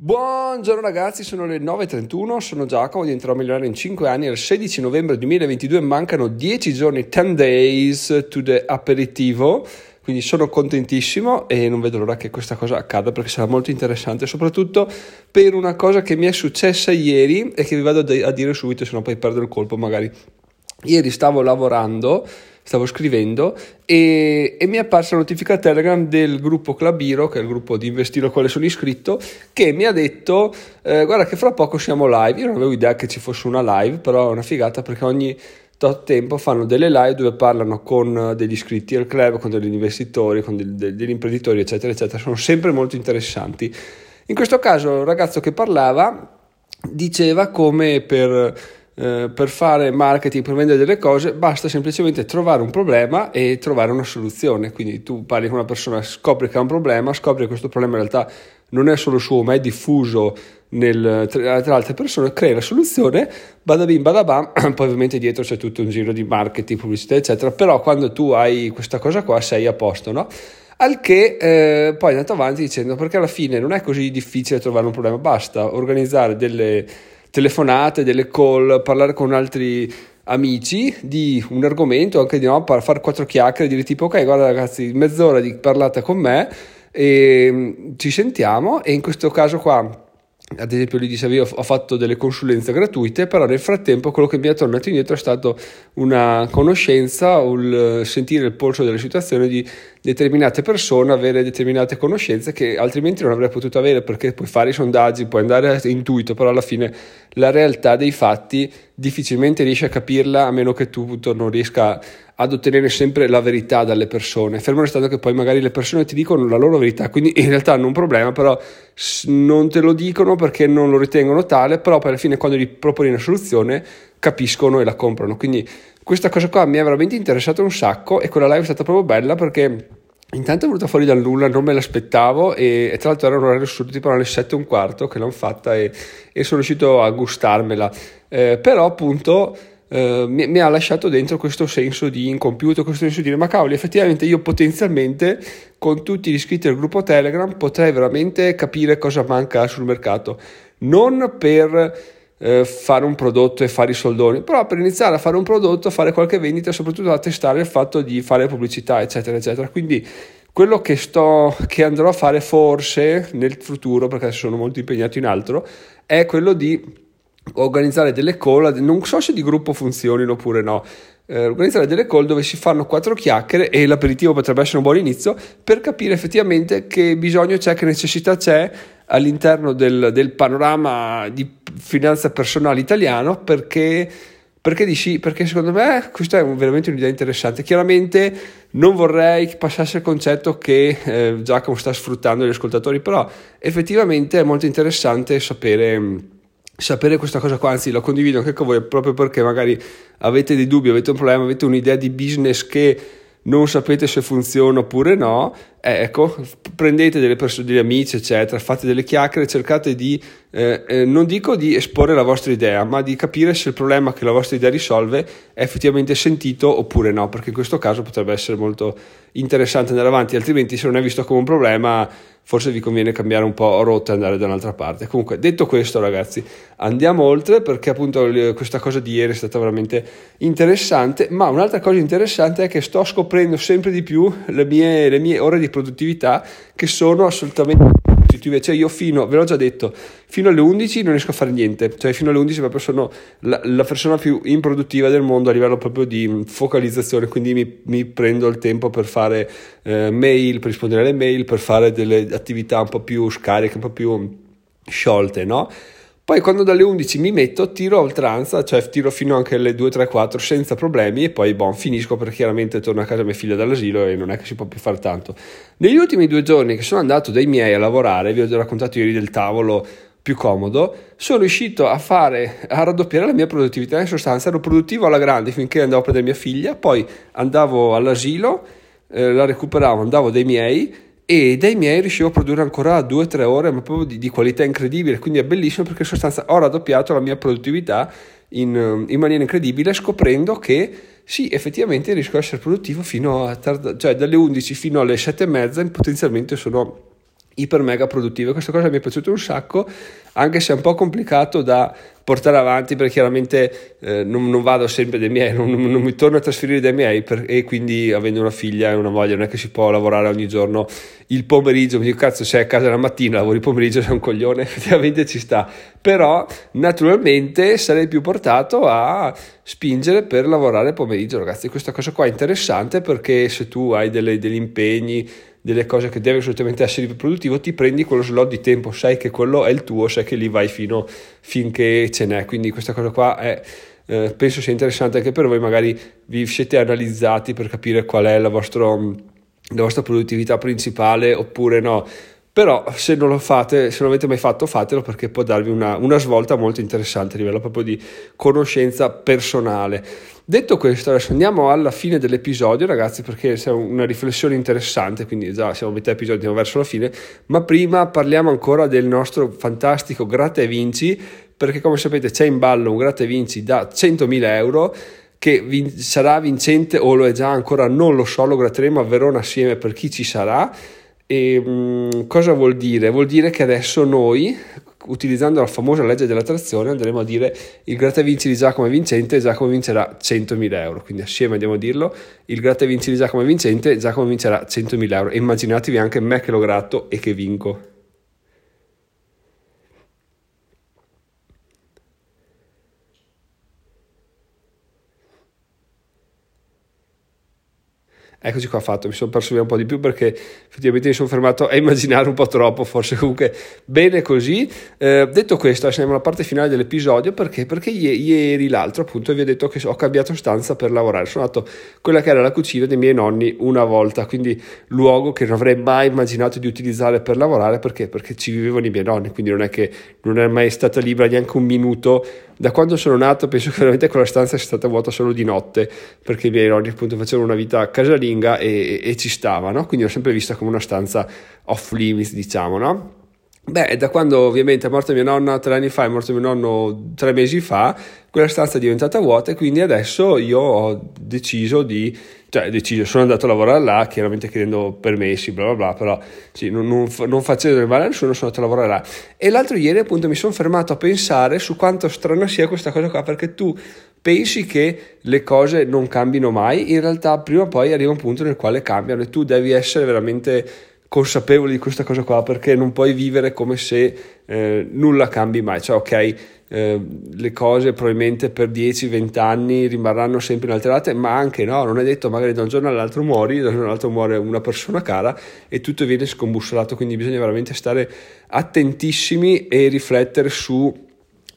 Buongiorno ragazzi, sono le 9.31, sono Giacomo, diventerò milionario in 5 anni, il 16 novembre 2022, mancano 10 giorni, 10 days to the aperitivo, quindi sono contentissimo e non vedo l'ora che questa cosa accada perché sarà molto interessante, soprattutto per una cosa che mi è successa ieri e che vi vado a dire subito, se no poi perdo il colpo magari. Ieri stavo lavorando stavo scrivendo e, e mi è apparsa la notifica Telegram del gruppo Clubiro, che è il gruppo di investire al quale sono iscritto, che mi ha detto eh, guarda che fra poco siamo live. Io non avevo idea che ci fosse una live, però è una figata perché ogni tot tempo fanno delle live dove parlano con degli iscritti al club, con degli investitori, con degli, degli imprenditori, eccetera, eccetera. Sono sempre molto interessanti. In questo caso il ragazzo che parlava diceva come per eh, per fare marketing, per vendere delle cose, basta semplicemente trovare un problema e trovare una soluzione. Quindi tu parli con una persona, scopri che ha un problema, scopri che questo problema in realtà non è solo suo, ma è diffuso nel, tra, tra, altre persone, crei la soluzione, bada bim, bada bam, poi ovviamente dietro c'è tutto un giro di marketing, pubblicità, eccetera, però quando tu hai questa cosa qua sei a posto, no? Al che eh, poi è andato avanti dicendo perché alla fine non è così difficile trovare un problema, basta organizzare delle telefonate, delle call, parlare con altri amici di un argomento, anche di no, fare quattro chiacchiere, dire tipo ok guarda ragazzi mezz'ora di parlata con me e mm, ci sentiamo. E in questo caso qua ad esempio lui diceva io ho fatto delle consulenze gratuite però nel frattempo quello che mi è tornato indietro è stato una conoscenza il sentire il polso delle situazioni di determinate persone avere determinate conoscenze che altrimenti non avrei potuto avere perché puoi fare i sondaggi puoi andare a intuito però alla fine la realtà dei fatti difficilmente riesci a capirla a meno che tu non riesca ad ottenere sempre la verità dalle persone, fermo restando che poi magari le persone ti dicono la loro verità, quindi in realtà hanno un problema, però non te lo dicono perché non lo ritengono tale, però poi alla fine quando gli proponi una soluzione capiscono e la comprano. Quindi questa cosa qua mi ha veramente interessato un sacco e quella live è stata proprio bella perché Intanto è venuta fuori dal nulla, non me l'aspettavo e, e tra l'altro era un orario assurdo, tipo alle 7 e un quarto che l'ho fatta e, e, sono riuscito a gustarmela. Eh, però appunto eh, mi, mi, ha lasciato dentro questo senso di incompiuto, questo senso di dire ma cavoli effettivamente io potenzialmente con tutti gli iscritti al gruppo Telegram potrei veramente capire cosa manca sul mercato, non per eh, fare un prodotto e fare i soldoni, però per iniziare a fare un prodotto, fare qualche vendita, soprattutto a testare il fatto di fare pubblicità, eccetera, eccetera. Quindi quello che, sto, che andrò a fare forse nel futuro, perché sono molto impegnato in altro, è quello di organizzare delle call, non so se di gruppo funzionino oppure no, eh, organizzare delle call dove si fanno quattro chiacchiere e l'aperitivo potrebbe essere un buon inizio per capire effettivamente che bisogno c'è, che necessità c'è all'interno del, del panorama di finanza personale italiano perché perché dici? Perché secondo me questa è veramente un'idea interessante. Chiaramente non vorrei che passasse il concetto che eh, Giacomo sta sfruttando gli ascoltatori, però effettivamente è molto interessante sapere sapere questa cosa qua, anzi lo condivido anche con voi proprio perché magari avete dei dubbi, avete un problema, avete un'idea di business che non sapete se funziona oppure no, eh, ecco, prendete delle persone, degli amici, eccetera, fate delle chiacchiere, cercate di, eh, eh, non dico di esporre la vostra idea, ma di capire se il problema che la vostra idea risolve è effettivamente sentito oppure no, perché in questo caso potrebbe essere molto interessante andare avanti, altrimenti se non è visto come un problema forse vi conviene cambiare un po' rotta e andare da un'altra parte. Comunque, detto questo, ragazzi, andiamo oltre perché appunto questa cosa di ieri è stata veramente interessante. Ma un'altra cosa interessante è che sto scoprendo sempre di più le mie, le mie ore di produttività che sono assolutamente sostitutive. Cioè, io fino, ve l'ho già detto, fino alle 11 non riesco a fare niente. Cioè, fino alle 11 proprio sono la, la persona più improduttiva del mondo a livello proprio di focalizzazione. Quindi mi, mi prendo il tempo per fare eh, mail, per rispondere alle mail, per fare delle attività un po' più scariche, un po' più sciolte, no? Poi quando dalle 11 mi metto, tiro a oltranza, cioè tiro fino anche alle 2, 3, 4 senza problemi e poi bon, finisco perché chiaramente torno a casa mia figlia dall'asilo e non è che si può più fare tanto. Negli ultimi due giorni che sono andato dai miei a lavorare, vi ho già raccontato ieri del tavolo più comodo, sono riuscito a fare, a raddoppiare la mia produttività, in sostanza ero produttivo alla grande finché andavo a prendere mia figlia, poi andavo all'asilo, eh, la recuperavo, andavo dai miei e dai miei riuscivo a produrre ancora 2-3 ore ma proprio di, di, qualità incredibile. Quindi è bellissimo perché in sostanza ho raddoppiato la mia produttività in, in, maniera incredibile scoprendo che sì effettivamente riesco a essere produttivo fino a tarda, cioè dalle 11 fino alle 7 e mezza potenzialmente sono iper mega produttive. Questa cosa mi è piaciuta un sacco, anche se è un po' complicato da portare avanti perché chiaramente eh, non, non, vado sempre dai miei, non, non, mi torno a trasferire dai miei per, e quindi avendo una figlia e una moglie non è che si può lavorare ogni giorno il pomeriggio, mi dico cazzo sei a casa la mattina, lavori il pomeriggio, sei un coglione, effettivamente ci sta, però naturalmente sarei più portato a spingere per lavorare il pomeriggio ragazzi, questa cosa qua è interessante perché se tu hai delle, degli impegni delle cose che devi assolutamente essere produttivo, ti prendi quello slot di tempo, sai che quello è il tuo, sai che lì vai fino finché ce n'è. Quindi questa cosa qua è, eh, penso sia interessante anche per voi, magari vi siete analizzati per capire qual è la, vostro, la vostra produttività principale oppure no. Però se non lo fate, se non l'avete mai fatto, fatelo perché può darvi una, una svolta molto interessante a livello proprio di conoscenza personale. Detto questo, adesso andiamo alla fine dell'episodio, ragazzi, perché è una riflessione interessante, quindi già siamo a metà episodio, andiamo verso la fine, ma prima parliamo ancora del nostro fantastico gratta e vinci, perché come sapete c'è in ballo un gratta e vinci da 100.000 euro che vin- sarà vincente o lo è già ancora, non lo so, lo gratteremo a Verona assieme per chi ci sarà e mh, mm, cosa vuol dire? Vuol dire che adesso noi, utilizzando la famosa legge dell'attrazione, andremo a dire il gratta vinci di Giacomo è vincente e Giacomo vincerà 100.000 euro. Quindi assieme andiamo a dirlo, il gratta vinci di Giacomo è vincente e Giacomo vincerà 100.000 euro. E immaginatevi anche me che lo gratto e che vinco. Eccoci qua fatto, mi sono perso via un po' di più perché effettivamente mi sono fermato a immaginare un po' troppo, forse comunque bene così. Eh, detto questo, siamo alla parte finale dell'episodio perché? Perché ieri l'altro appunto vi ho detto che ho cambiato stanza per lavorare, sono andato quella che era la cucina dei miei nonni una volta, quindi luogo che non avrei mai immaginato di utilizzare per lavorare perché? Perché ci vivevano i miei nonni, quindi non è che non è mai stata libera neanche un minuto da quando sono nato penso che veramente quella stanza sia stata vuota solo di notte perché i miei nonni appunto facevano una vita casalinga e, e, e ci stavano quindi l'ho sempre vista come una stanza off limits diciamo no? Beh, da quando ovviamente è morta mia nonna tre anni fa, è morto mio nonno tre mesi fa, quella stanza è diventata vuota e quindi adesso io ho deciso di, cioè deciso, sono andato a lavorare là, chiaramente chiedendo permessi, bla bla bla, però sì, non, non, non facendo del male a nessuno, sono andato a lavorare là. E l'altro ieri appunto mi sono fermato a pensare su quanto strana sia questa cosa qua, perché tu pensi che le cose non cambino mai, in realtà prima o poi arriva un punto nel quale cambiano e tu devi essere veramente consapevoli di questa cosa qua perché non puoi vivere come se eh, nulla cambi mai, cioè ok eh, le cose probabilmente per 10-20 anni rimarranno sempre inalterate ma anche no, non è detto magari da un giorno all'altro muori, da un giorno all'altro muore una persona cara e tutto viene scombussolato. Quindi bisogna veramente stare attentissimi e riflettere su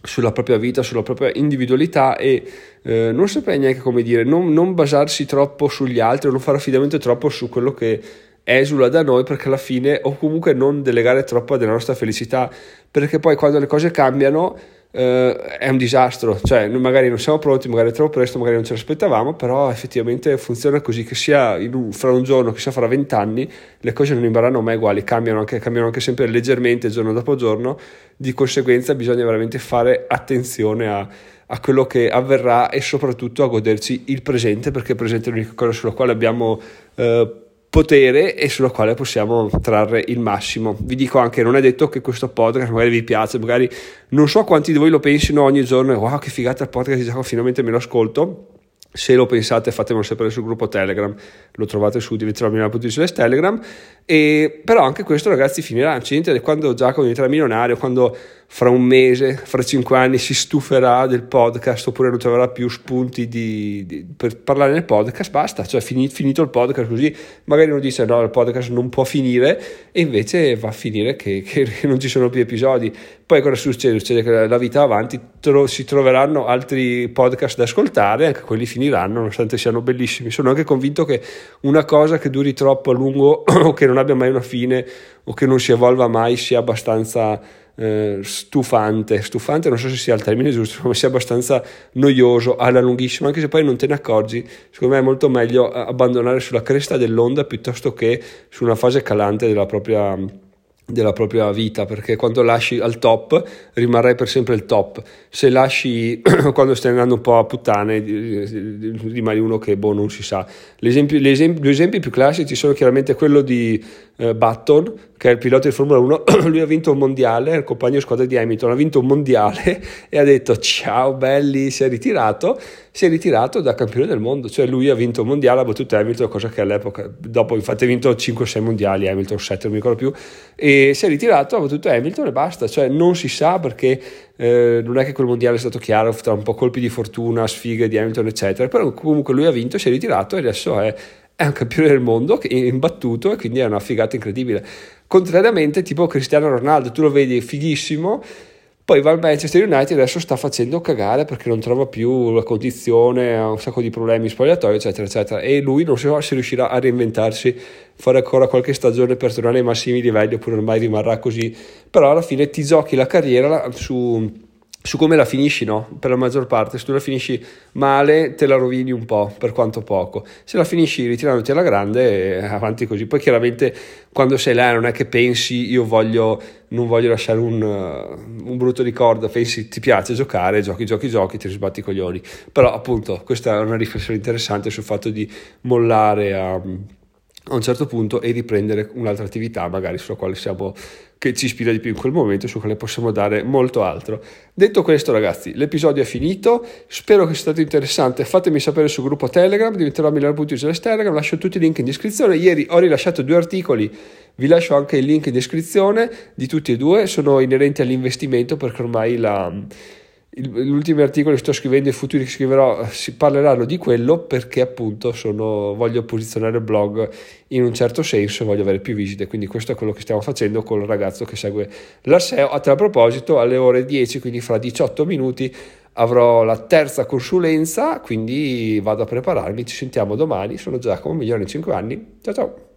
sulla propria vita, sulla propria individualità e eh, non saprei neanche come dire, non, non basarsi troppo sugli altri, non fare affidamento troppo su quello che esula da noi perché alla fine o comunque non delegare troppo della nostra felicità perché poi quando le cose cambiano eh, è un disastro. Cioè noi magari non siamo pronti magari troppo presto magari non ce l'aspettavamo però effettivamente funziona così che sia un, fra un giorno che sia fra vent'anni le cose non rimarranno mai uguali cambiano anche, cambiano anche sempre leggermente giorno dopo giorno. Di conseguenza bisogna veramente fare attenzione a a quello che avverrà e soprattutto a goderci il presente perché il presente è l'unica cosa sulla quale abbiamo eh, potere e sulla quale possiamo trarre il massimo. Vi dico anche, non è detto che questo podcast magari vi piace, magari non so quanti di voi lo pensino ogni giorno, wow che figata il podcast, diciamo, finalmente me lo ascolto. Se lo pensate fatemelo sapere sul gruppo Telegram, lo trovate su diventerò Telegram. E, però anche questo ragazzi finirà, accidenti, quando Giacomo diventerà milionario, quando fra un mese, fra cinque anni si stuferà del podcast oppure non troverà più spunti di, di, per parlare nel podcast, basta, cioè finito, finito il podcast così, magari uno dice no, il podcast non può finire e invece va a finire che, che non ci sono più episodi. Poi cosa succede? Succede che la vita avanti tro- si troveranno altri podcast da ascoltare, anche quelli finiranno, nonostante siano bellissimi. Sono anche convinto che una cosa che duri troppo a lungo o che non abbia mai una fine o che non si evolva mai sia abbastanza eh, stufante, stufante non so se sia il termine giusto, ma sia abbastanza noioso alla lunghissima, anche se poi non te ne accorgi, secondo me è molto meglio abbandonare sulla cresta dell'onda piuttosto che su una fase calante della propria della propria vita perché quando lasci al top rimarrai per sempre il top. Se lasci quando stai andando un po' a puttane rimani uno che boh non si sa. L'esempio, l'esempio, gli esempi più classici sono chiaramente quello di eh, Button, che è il pilota di Formula 1, lui ha vinto un mondiale, il compagno di squadra di Hamilton ha vinto un mondiale e ha detto ciao belli, si è ritirato, si è ritirato da campione del mondo, cioè lui ha vinto un mondiale, ha battuto Hamilton, cosa che all'epoca, dopo infatti ha vinto 5-6 mondiali, Hamilton 7 non mi ricordo più, e si è ritirato, ha battuto Hamilton e basta, cioè non si sa perché eh, non è che quel mondiale è stato chiaro tra un po' colpi di fortuna, sfighe di Hamilton eccetera, però comunque lui ha vinto, si è ritirato e adesso è è un campione del mondo è imbattuto e quindi è una figata incredibile. Contrariamente, tipo Cristiano Ronaldo, tu lo vedi fighissimo, poi va al Manchester United e adesso sta facendo cagare perché non trova più la condizione, ha un sacco di problemi spogliatoi, eccetera, eccetera. E lui non so se riuscirà a reinventarsi, fare ancora qualche stagione per tornare ai massimi livelli oppure ormai rimarrà così. Però alla fine ti giochi la carriera su su come la finisci, no? Per la maggior parte, se tu la finisci male, te la rovini un po', per quanto poco. Se la finisci ritirandoti alla grande, eh, avanti così. Poi chiaramente quando sei là non è che pensi io voglio, non voglio lasciare un, uh, un brutto ricordo, pensi ti piace giocare, giochi, giochi, giochi, ti risbatti i coglioni. Però appunto questa è una riflessione interessante sul fatto di mollare a, a un certo punto e riprendere un'altra attività magari sulla quale siamo che ci ispira di più in quel momento, su quale possiamo dare molto altro. Detto questo, ragazzi, l'episodio è finito. Spero che sia stato interessante. Fatemi sapere sul gruppo Telegram, diventerò Milano.user Telegram, lascio tutti i link in descrizione. Ieri ho rilasciato due articoli, vi lascio anche il link in descrizione di tutti e due, sono inerenti all'investimento perché ormai la gli ultimi articoli che sto scrivendo e i futuri che scriverò si parleranno di quello perché appunto sono, voglio posizionare il blog in un certo senso e voglio avere più visite. Quindi questo è quello che stiamo facendo con il ragazzo che segue l'Arseo. A tal proposito alle ore 10 quindi fra 18 minuti avrò la terza consulenza quindi vado a prepararmi. Ci sentiamo domani. Sono Giacomo migliore in 5 anni. Ciao ciao